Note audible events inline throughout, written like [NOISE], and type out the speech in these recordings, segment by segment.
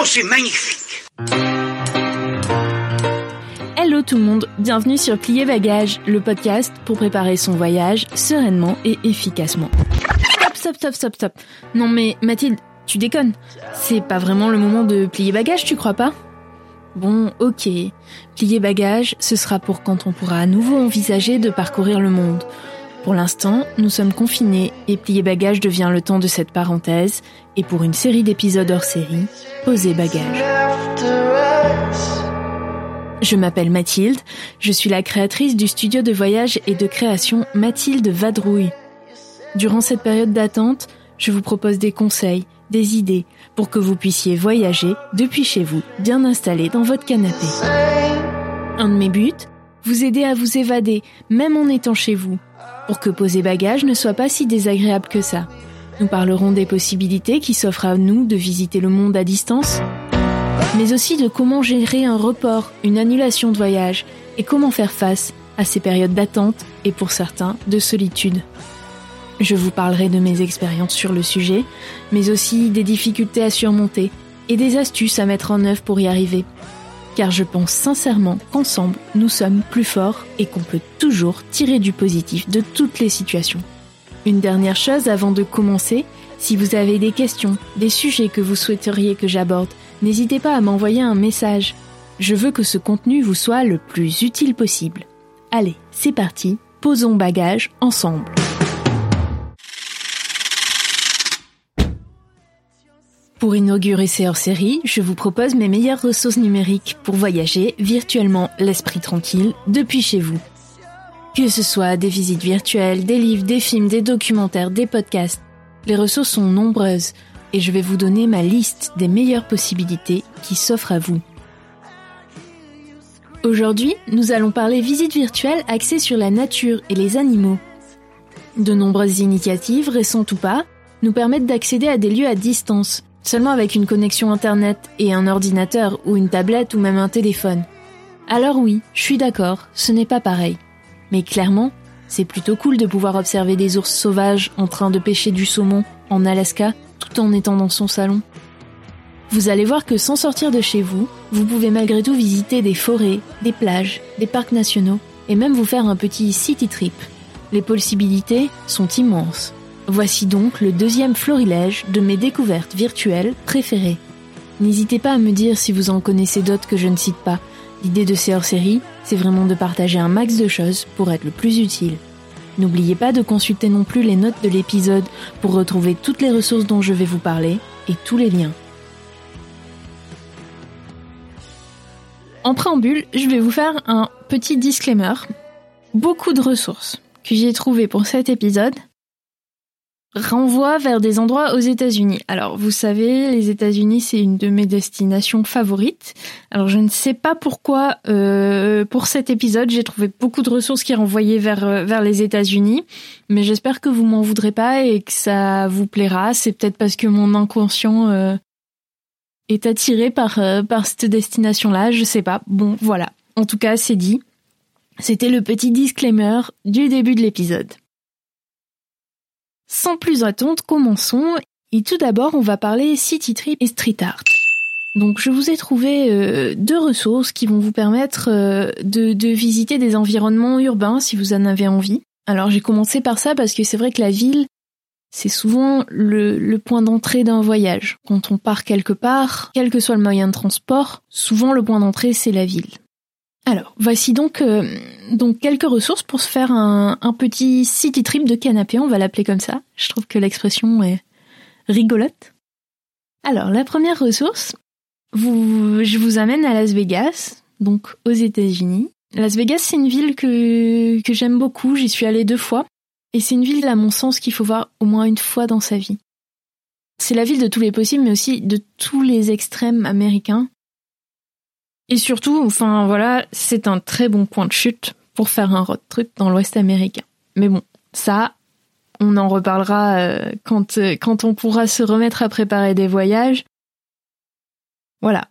Oh, c'est magnifique Hello tout le monde, bienvenue sur Plier Bagage, le podcast pour préparer son voyage sereinement et efficacement. Stop, stop, stop, stop, stop. Non mais Mathilde, tu déconnes. C'est pas vraiment le moment de plier bagage, tu crois pas? Bon, ok. Plier bagage, ce sera pour quand on pourra à nouveau envisager de parcourir le monde. Pour l'instant, nous sommes confinés et plier bagage devient le temps de cette parenthèse et pour une série d'épisodes hors série, poser bagage. Je m'appelle Mathilde, je suis la créatrice du studio de voyage et de création Mathilde Vadrouille. Durant cette période d'attente, je vous propose des conseils, des idées pour que vous puissiez voyager depuis chez vous, bien installé dans votre canapé. Un de mes buts, vous aider à vous évader, même en étant chez vous, pour que poser bagage ne soit pas si désagréable que ça. Nous parlerons des possibilités qui s'offrent à nous de visiter le monde à distance, mais aussi de comment gérer un report, une annulation de voyage, et comment faire face à ces périodes d'attente et pour certains de solitude. Je vous parlerai de mes expériences sur le sujet, mais aussi des difficultés à surmonter et des astuces à mettre en œuvre pour y arriver. Car je pense sincèrement qu'ensemble, nous sommes plus forts et qu'on peut toujours tirer du positif de toutes les situations. Une dernière chose avant de commencer, si vous avez des questions, des sujets que vous souhaiteriez que j'aborde, n'hésitez pas à m'envoyer un message. Je veux que ce contenu vous soit le plus utile possible. Allez, c'est parti, posons bagage ensemble. Pour inaugurer ces hors-séries, je vous propose mes meilleures ressources numériques pour voyager virtuellement l'esprit tranquille depuis chez vous. Que ce soit des visites virtuelles, des livres, des films, des documentaires, des podcasts, les ressources sont nombreuses et je vais vous donner ma liste des meilleures possibilités qui s'offrent à vous. Aujourd'hui, nous allons parler visites virtuelles axées sur la nature et les animaux. De nombreuses initiatives, récentes ou pas, nous permettent d'accéder à des lieux à distance, seulement avec une connexion Internet et un ordinateur ou une tablette ou même un téléphone. Alors oui, je suis d'accord, ce n'est pas pareil. Mais clairement, c'est plutôt cool de pouvoir observer des ours sauvages en train de pêcher du saumon en Alaska tout en étant dans son salon. Vous allez voir que sans sortir de chez vous, vous pouvez malgré tout visiter des forêts, des plages, des parcs nationaux et même vous faire un petit city trip. Les possibilités sont immenses. Voici donc le deuxième florilège de mes découvertes virtuelles préférées. N'hésitez pas à me dire si vous en connaissez d'autres que je ne cite pas. L'idée de ces hors-séries, c'est vraiment de partager un max de choses pour être le plus utile. N'oubliez pas de consulter non plus les notes de l'épisode pour retrouver toutes les ressources dont je vais vous parler et tous les liens. En préambule, je vais vous faire un petit disclaimer. Beaucoup de ressources que j'ai trouvées pour cet épisode renvoient vers des endroits aux États-Unis. Alors, vous savez, les États-Unis, c'est une de mes destinations favorites. Alors, je ne sais pas pourquoi, euh, pour cet épisode, j'ai trouvé beaucoup de ressources qui renvoyaient vers euh, vers les États-Unis, mais j'espère que vous m'en voudrez pas et que ça vous plaira. C'est peut-être parce que mon inconscient euh, est attiré par par cette destination-là. Je sais pas. Bon, voilà. En tout cas, c'est dit. C'était le petit disclaimer du début de l'épisode. Sans plus attendre, commençons. Et tout d'abord, on va parler city trip et street art. Donc, je vous ai trouvé euh, deux ressources qui vont vous permettre euh, de, visiter des environnements urbains si vous en avez envie. Alors, j'ai commencé par ça parce que c'est vrai que la ville, c'est souvent le point d'entrée d'un voyage. Quand on part quelque part, quel que soit le moyen de transport, souvent le point d'entrée, c'est la ville. Alors, voici donc, euh, donc quelques ressources pour se faire un, petit city trip de canapé, on va l'appeler comme ça. Je trouve que l'expression est rigolote. Alors, la première ressource, je vous amène à Las Vegas, donc aux États-Unis. Las Vegas, c'est une ville que, que j'aime beaucoup, j'y suis allée deux fois. Et c'est une ville, à mon sens, qu'il faut voir au moins une fois dans sa vie. C'est la ville de tous les possibles, mais aussi de tous les extrêmes américains. Et surtout, enfin voilà, c'est un très bon point de chute pour faire un road trip dans l'Ouest américain. Mais bon, ça, on en reparlera euh, quand, euh, quand on pourra se remettre à préparer des voyages. Voilà.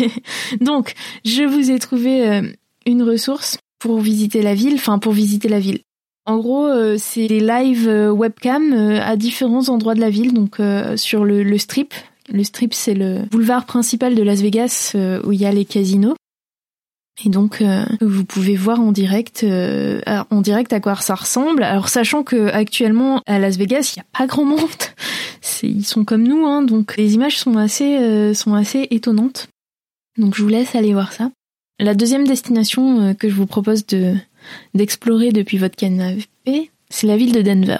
[LAUGHS] Donc, je vous ai trouvé euh, une ressource pour visiter la ville, enfin pour visiter la ville. En gros, c'est des live webcam à différents endroits de la ville, donc sur le, le strip. Le strip, c'est le boulevard principal de Las Vegas où il y a les casinos. Et donc, euh, vous pouvez voir en direct, euh, en direct à quoi ça ressemble. Alors, sachant que actuellement à Las Vegas, il n'y a pas grand monde. [LAUGHS] ils sont comme nous, hein, donc les images sont assez, euh, sont assez étonnantes. Donc, je vous laisse aller voir ça. La deuxième destination que je vous propose de d'explorer depuis votre canapé, c'est la ville de Denver,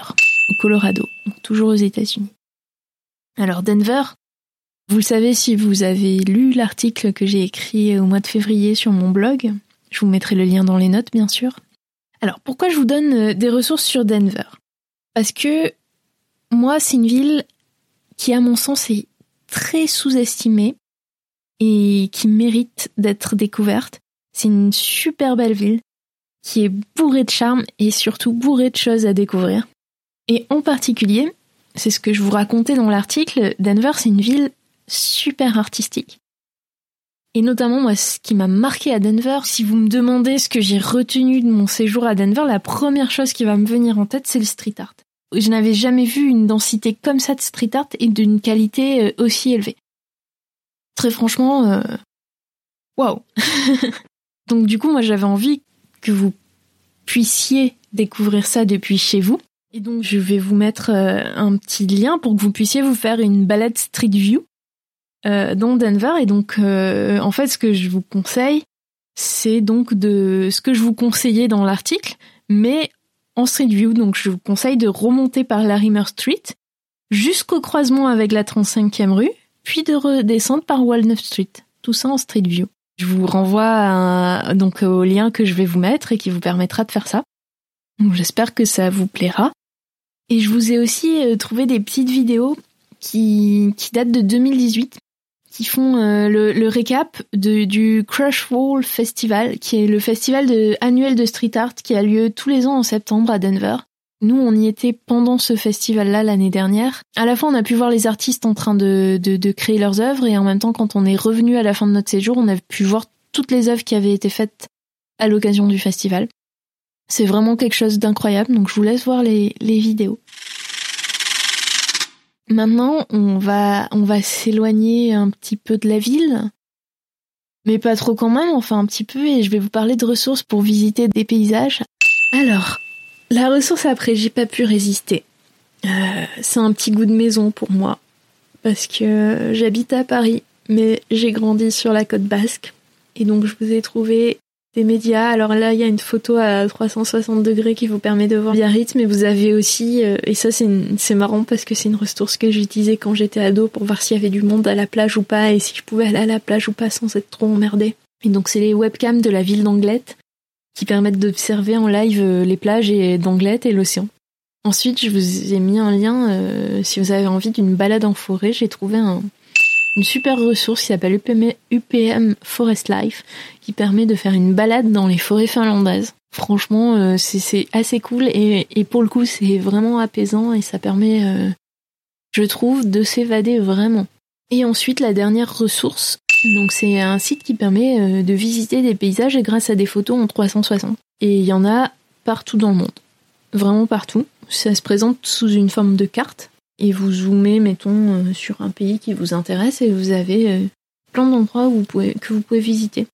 au Colorado, donc toujours aux États-Unis. Alors Denver, vous le savez si vous avez lu l'article que j'ai écrit au mois de février sur mon blog. Je vous mettrai le lien dans les notes, bien sûr. Alors, pourquoi je vous donne euh, des ressources sur Denver? Parce que moi, c'est une ville qui, à mon sens, est très sous-estimée et qui mérite d'être découverte. C'est une super belle ville qui est bourrée de charme et surtout bourrée de choses à découvrir. Et en particulier, c'est ce que je vous racontais dans l'article, Denver, c'est une ville super artistique. Et notamment, moi, ce qui m'a marqué à Denver, si vous me demandez ce que j'ai retenu de mon séjour à Denver, la première chose qui va me venir en tête, c'est le street art. Je n'avais jamais vu une densité comme ça de street art et d'une qualité euh, aussi élevée. Très franchement, euh, waouh [LAUGHS] Donc du coup, moi, j'avais envie que vous puissiez découvrir ça depuis chez vous. Et donc, je vais vous mettre euh, un petit lien pour que vous puissiez vous faire une balade street view euh, dans Denver. Et donc, euh, en fait, ce que je vous conseille, c'est donc de ce que je vous conseillais dans l'article, mais en Street View. Donc, je vous conseille de remonter par la Rimmer Street jusqu'au croisement avec la 35e rue, puis de redescendre par Walnut Street. Tout ça en Street View. Je vous renvoie donc au lien que je vais vous mettre et qui vous permettra de faire ça. J'espère que ça vous plaira. Et je vous ai aussi euh, trouvé des petites vidéos qui, qui datent de 2018 qui font euh, le, récap de, du Crush Wall Festival, qui est le festival de, annuel de street art qui a lieu tous les ans en septembre à Denver. Nous, on y était pendant ce festival-là l'année dernière. À la fois, on a pu voir les artistes en train de, de, de, créer leurs œuvres, et en même temps, quand on est revenu à la fin de notre séjour, on a pu voir toutes les œuvres qui avaient été faites à l'occasion du festival. C'est vraiment quelque chose d'incroyable, donc je vous laisse voir les, les vidéos. Maintenant, on va, on va s'éloigner un petit peu de la ville, mais pas trop quand même, enfin un petit peu, et je vais vous parler de ressources pour visiter des paysages. Alors, la ressource après, j'ai pas pu résister. Euh, c'est un petit goût de maison pour moi, parce que j'habite à Paris, mais j'ai grandi sur la côte basque, et donc je vous ai trouvé des médias. Alors là, il y a une photo à 360 degrés qui vous permet de voir Biarritz, mais vous avez aussi, euh, et ça c'est marrant parce que c'est une ressource que j'utilisais quand j'étais ado pour voir s'il y avait du monde à la plage ou pas, et si je pouvais aller à la plage ou pas sans être trop emmerdé. Et donc c'est les webcams de la ville d'Anglette qui permettent d'observer en live euh, les plages d'Anglette et l'océan. Ensuite, je vous ai mis un lien, euh, si vous avez envie d'une balade en forêt, j'ai trouvé un, une super ressource qui s'appelle UPM Forest Life, qui permet de faire une balade dans les forêts finlandaises. Franchement, euh, c'est assez cool et, pour le coup, c'est vraiment apaisant et ça permet, euh, je trouve, de s'évader vraiment. Et ensuite, la dernière ressource, donc c'est un site qui permet euh, de visiter des paysages grâce à des photos en 360. Et il y en a partout dans le monde, vraiment partout. Ça se présente sous une forme de carte et vous zoomez, mettons, sur un pays qui vous intéresse et vous avez plein d'endroits que vous pouvez visiter.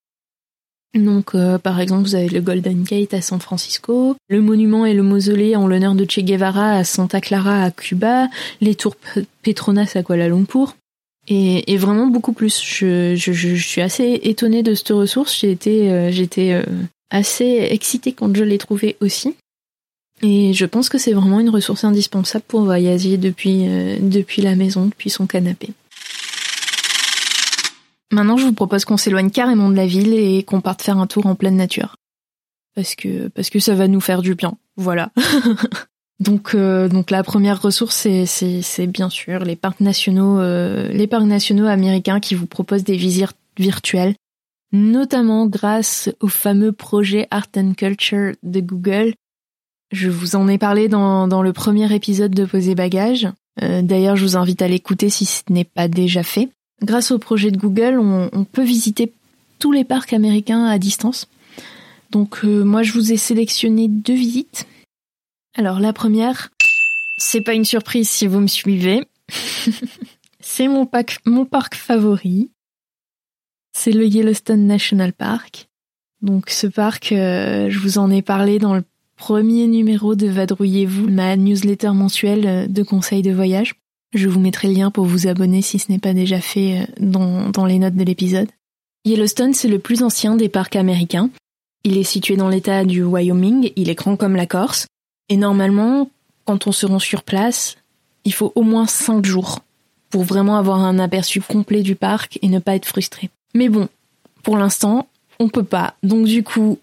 Donc, euh, par exemple, vous avez le Golden Gate à San Francisco, le monument et le mausolée en l'honneur de Che Guevara à Santa Clara à Cuba, les tours Petronas à Kuala Lumpur, et, vraiment beaucoup plus. Je, suis assez étonnée de cette ressource. Euh, j'étais euh, assez excitée quand je l'ai trouvée aussi. Et je pense que c'est vraiment une ressource indispensable pour voyager depuis, depuis la maison, depuis son canapé. Maintenant, je vous propose qu'on s'éloigne carrément de la ville et qu'on parte faire un tour en pleine nature. Parce que, parce que ça va nous faire du bien. Voilà. [LAUGHS] Donc, euh, donc la première ressource, c'est, c'est, c'est bien sûr les parcs nationaux, euh, les parcs nationaux américains qui vous proposent des visites virtuelles, notamment grâce au fameux projet Art and Culture de Google. Je vous en ai parlé dans, le premier épisode de Poser Bagages. Euh, d'ailleurs, je vous invite à l'écouter si ce n'est pas déjà fait. Grâce au projet de Google, on, peut visiter tous les parcs américains à distance. Donc moi, je vous ai sélectionné deux visites alors la première, c'est pas une surprise si vous me suivez. [LAUGHS] c'est mon, mon parc favori. C'est le Yellowstone National Park. Donc ce parc, euh, je vous en ai parlé dans le premier numéro de Vadrouillez-vous, ma newsletter mensuelle euh, de conseils de voyage. Je vous mettrai le lien pour vous abonner si ce n'est pas déjà fait euh, dans, les notes de l'épisode. Yellowstone, c'est le plus ancien des parcs américains. Il est situé dans l'état du Wyoming, il est grand comme la Corse, et normalement, quand on se rend sur place, il faut au moins 5 jours pour vraiment avoir un aperçu complet du parc et ne pas être frustré. Mais bon, pour l'instant, on peut pas. Donc du coup,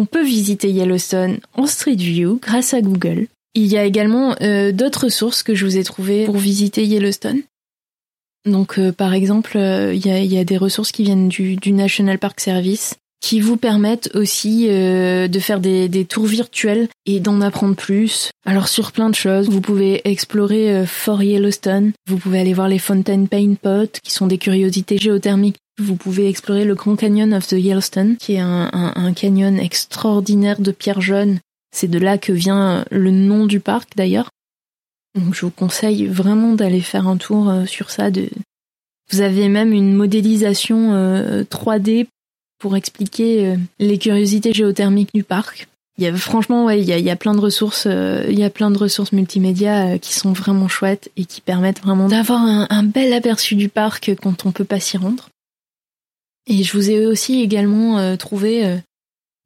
on peut visiter Yellowstone en Street View grâce à Google. Il y a également euh, d'autres sources que je vous ai trouvées pour visiter Yellowstone. Donc euh, par exemple, euh, il y, a, des ressources qui viennent du, National Park Service qui vous permettent aussi de faire des, tours virtuels et d'en apprendre plus. Alors sur plein de choses, vous pouvez explorer Fort Yellowstone, vous pouvez aller voir les Fontaine Pain Pot, qui sont des curiosités géothermiques. Vous pouvez explorer le Grand Canyon of the Yellowstone, qui est un, canyon extraordinaire de pierre jaune. C'est de là que vient le nom du parc d'ailleurs. Donc je vous conseille vraiment d'aller faire un tour euh, sur ça. Vous avez même une modélisation 3D pour expliquer euh, les curiosités géothermiques du parc. Franchement il y a, plein de ressources, euh, il y a plein de ressources multimédia euh, qui sont vraiment chouettes et qui permettent vraiment d'avoir un, un, bel aperçu du parc quand on peut pas s'y rendre. Et je vous ai aussi également trouvé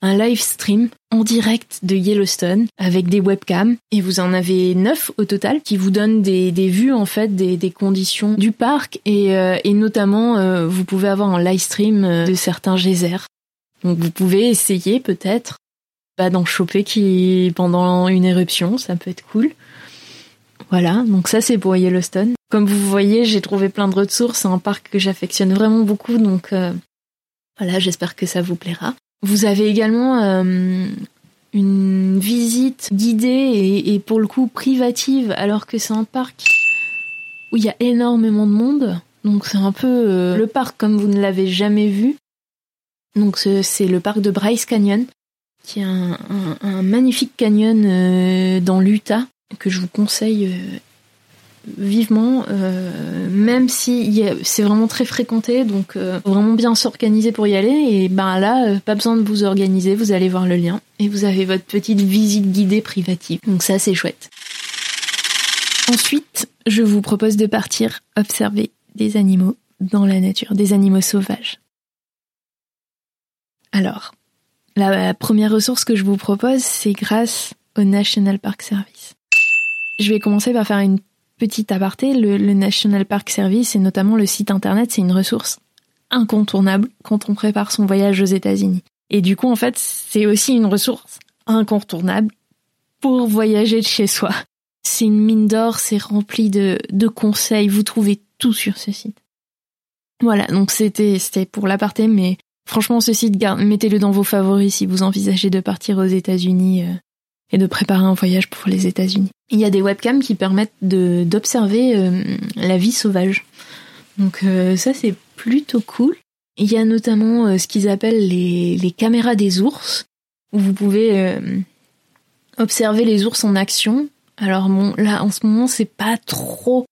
un live stream en direct de Yellowstone avec des webcams et vous en avez neuf au total qui vous donnent des, des vues en fait des, des conditions du parc et, euh, et notamment euh, vous pouvez avoir un live stream euh, de certains geysers. Donc vous pouvez essayer peut-être bah, d'en choper qui pendant une éruption, ça peut être cool. Voilà, donc ça c'est pour Yellowstone. Comme vous voyez, j'ai trouvé plein de ressources, c'est un parc que j'affectionne vraiment beaucoup, donc voilà, j'espère que ça vous plaira. Vous avez également euh, une visite guidée et, pour le coup privative, alors que c'est un parc où il y a énormément de monde. Donc c'est un peu euh, le parc comme vous ne l'avez jamais vu. Donc c'est le parc de Bryce Canyon, qui est un, magnifique canyon euh, dans l'Utah que je vous conseille vivement, euh, même si c'est vraiment très fréquenté, donc euh, vraiment bien s'organiser pour y aller. Et ben là, euh, pas besoin de vous organiser, vous allez voir le lien et vous avez votre petite visite guidée privative. Donc ça, c'est chouette. Ensuite, je vous propose de partir observer des animaux dans la nature, des animaux sauvages. Alors, la première ressource que je vous propose, c'est grâce au National Park Service. Je vais commencer par faire une Petit aparté, le, National Park Service et notamment le site internet, c'est une ressource incontournable quand on prépare son voyage aux États-Unis. Et du coup, en fait, c'est aussi une ressource incontournable pour voyager de chez soi. C'est une mine d'or, c'est rempli de, de conseils, vous trouvez tout sur ce site. Voilà, donc c'était c'était pour l'aparté, mais franchement, ce site, mettez-le dans vos favoris si vous envisagez de partir aux États-Unis euh, et de préparer un voyage pour les États-Unis. Il y a des webcams qui permettent d'observer euh, la vie sauvage. Donc euh, ça c'est plutôt cool. Il y a notamment euh, ce qu'ils appellent les, les, caméras des ours, où vous pouvez observer les ours en action. Alors bon, là en ce moment c'est pas trop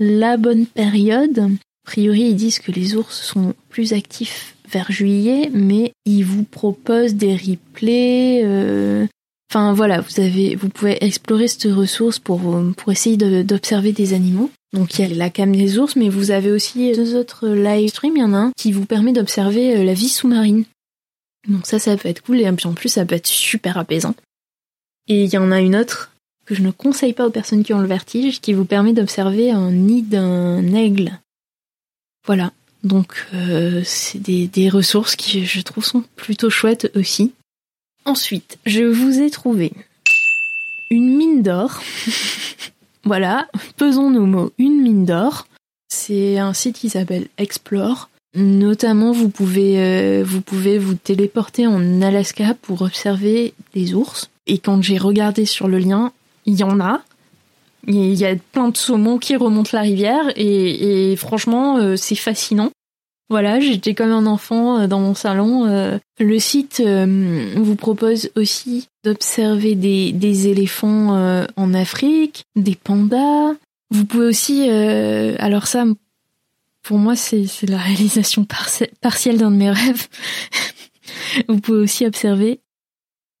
la bonne période. A priori ils disent que les ours sont plus actifs vers juillet, mais ils vous proposent des replays, Enfin voilà, vous avez, vous pouvez explorer cette ressource pour pour essayer d'observer des animaux. Donc il y a la cam des ours, mais vous avez aussi deux autres live streams. Il y en a un qui vous permet d'observer euh, la vie sous-marine. Donc ça, ça peut être cool et en plus ça peut être super apaisant. Et il y en a une autre que je ne conseille pas aux personnes qui ont le vertige, qui vous permet d'observer un nid d'un aigle. Voilà. Donc euh, c'est des ressources qui je trouve sont plutôt chouettes aussi. Ensuite, je vous ai trouvé une mine d'or. [LAUGHS] voilà, pesons nos mots, une mine d'or. C'est un site qui s'appelle Explore. Notamment, vous pouvez, euh, vous téléporter en Alaska pour observer des ours. Et quand j'ai regardé sur le lien, il y en a. Il y a plein de saumons qui remontent la rivière et, franchement, euh, c'est fascinant. Voilà, j'étais comme un enfant euh, dans mon salon. Euh. Le site vous propose aussi d'observer des, éléphants en Afrique, des pandas. Vous pouvez aussi, alors ça, pour moi, c'est la réalisation partielle d'un de mes rêves. [LAUGHS] vous pouvez aussi observer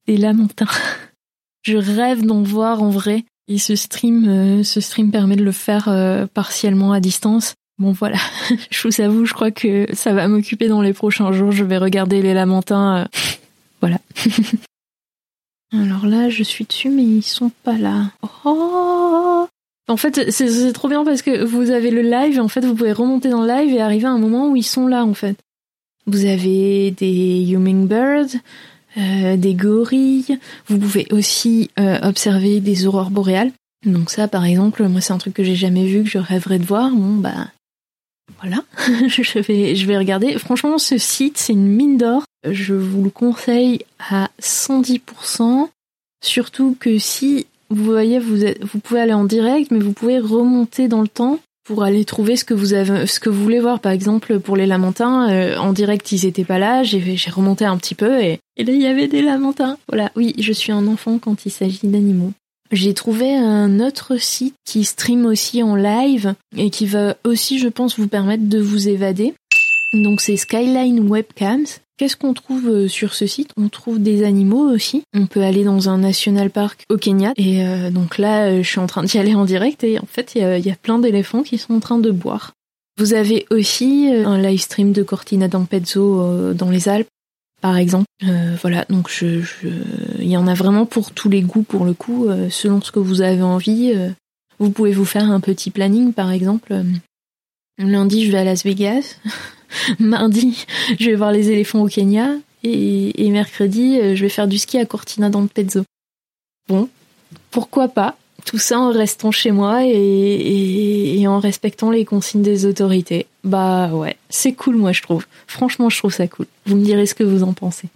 des lamentins. [LAUGHS] Je rêve d'en voir en vrai. Et ce stream, euh, ce stream permet de le faire euh, partiellement à distance. Bon voilà, [LAUGHS] je vous avoue, je crois que ça va m'occuper dans les prochains jours. Je vais regarder les lamentins. Euh, [LAUGHS] voilà. [LAUGHS] Alors là, je suis dessus, mais ils sont pas là. Oh en fait, c'est trop bien parce que vous avez le live et en fait, vous pouvez remonter dans le live et arriver à un moment où ils sont là en fait. Vous avez des hummingbirds, euh, des gorilles. Vous pouvez aussi euh, observer des aurores boréales. Donc ça, par exemple, moi c'est un truc que j'ai jamais vu, que je rêverais de voir. Bon bah voilà, [LAUGHS] je vais je vais regarder. Franchement, ce site c'est une mine d'or. Je vous le conseille à 110%. Surtout que si vous voyez, vous, vous pouvez aller en direct, mais vous pouvez remonter dans le temps pour aller trouver ce que vous avez, ce que vous voulez voir. Par exemple, pour les lamentins, euh, en direct, ils étaient pas là. J'ai, j'ai remonté un petit peu et, et là, il y avait des lamentins. Voilà. Oui, je suis un enfant quand il s'agit d'animaux. J'ai trouvé un autre site qui stream aussi en live et qui va aussi, je pense, vous permettre de vous évader. Donc c'est Skyline Webcams. Qu'est-ce qu'on trouve euh, sur ce site? On trouve des animaux aussi. On peut aller dans un national park au Kenya. Et euh, donc là, euh, je suis en train d'y aller en direct et en fait, il y a, plein d'éléphants qui sont en train de boire. Vous avez aussi un live stream de Cortina d'Ampezzo dans les Alpes, par exemple. voilà, donc je, il y en a vraiment pour tous les goûts pour le coup, selon ce que vous avez envie. vous pouvez vous faire un petit planning, par exemple. Lundi, je vais à Las Vegas. [LAUGHS] Mardi, je vais voir les éléphants au Kenya. Et, mercredi, euh, je vais faire du ski à Cortina dans le Pezzo. Bon, pourquoi pas? Tout ça en restant chez moi et, en respectant les consignes des autorités. Bah ouais, c'est cool moi je trouve. Franchement, je trouve ça cool. Vous me direz ce que vous en pensez.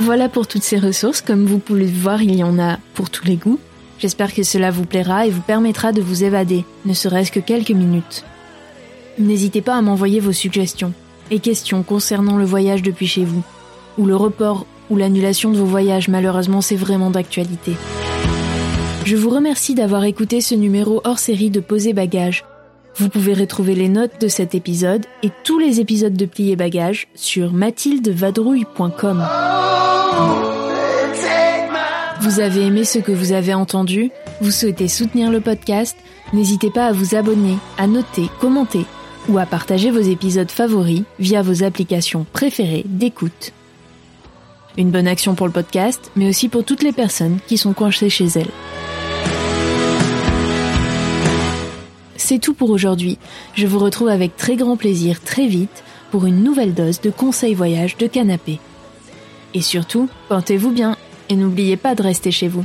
Voilà pour toutes ces ressources. Comme vous pouvez le voir, il y en a pour tous les goûts. J'espère que cela vous plaira et vous permettra de vous évader, ne serait-ce que quelques minutes. N'hésitez pas à m'envoyer vos suggestions et questions concernant le voyage depuis chez vous, ou le report ou l'annulation de vos voyages, malheureusement c'est vraiment d'actualité. Je vous remercie d'avoir écouté ce numéro hors série de Poser Bagages. Vous pouvez retrouver les notes de cet épisode et tous les épisodes de Plier Bagages sur mathildevadrouille.com. Vous avez aimé ce que vous avez entendu? Vous souhaitez soutenir le podcast? N'hésitez pas à vous abonner, à noter, commenter ou à partager vos épisodes favoris via vos applications préférées d'écoute. Une bonne action pour le podcast, mais aussi pour toutes les personnes qui sont coincées chez elles. C'est tout pour aujourd'hui. Je vous retrouve avec très grand plaisir très vite pour une nouvelle dose de conseils voyage de canapé. Et surtout, portez-vous bien et n'oubliez pas de rester chez vous.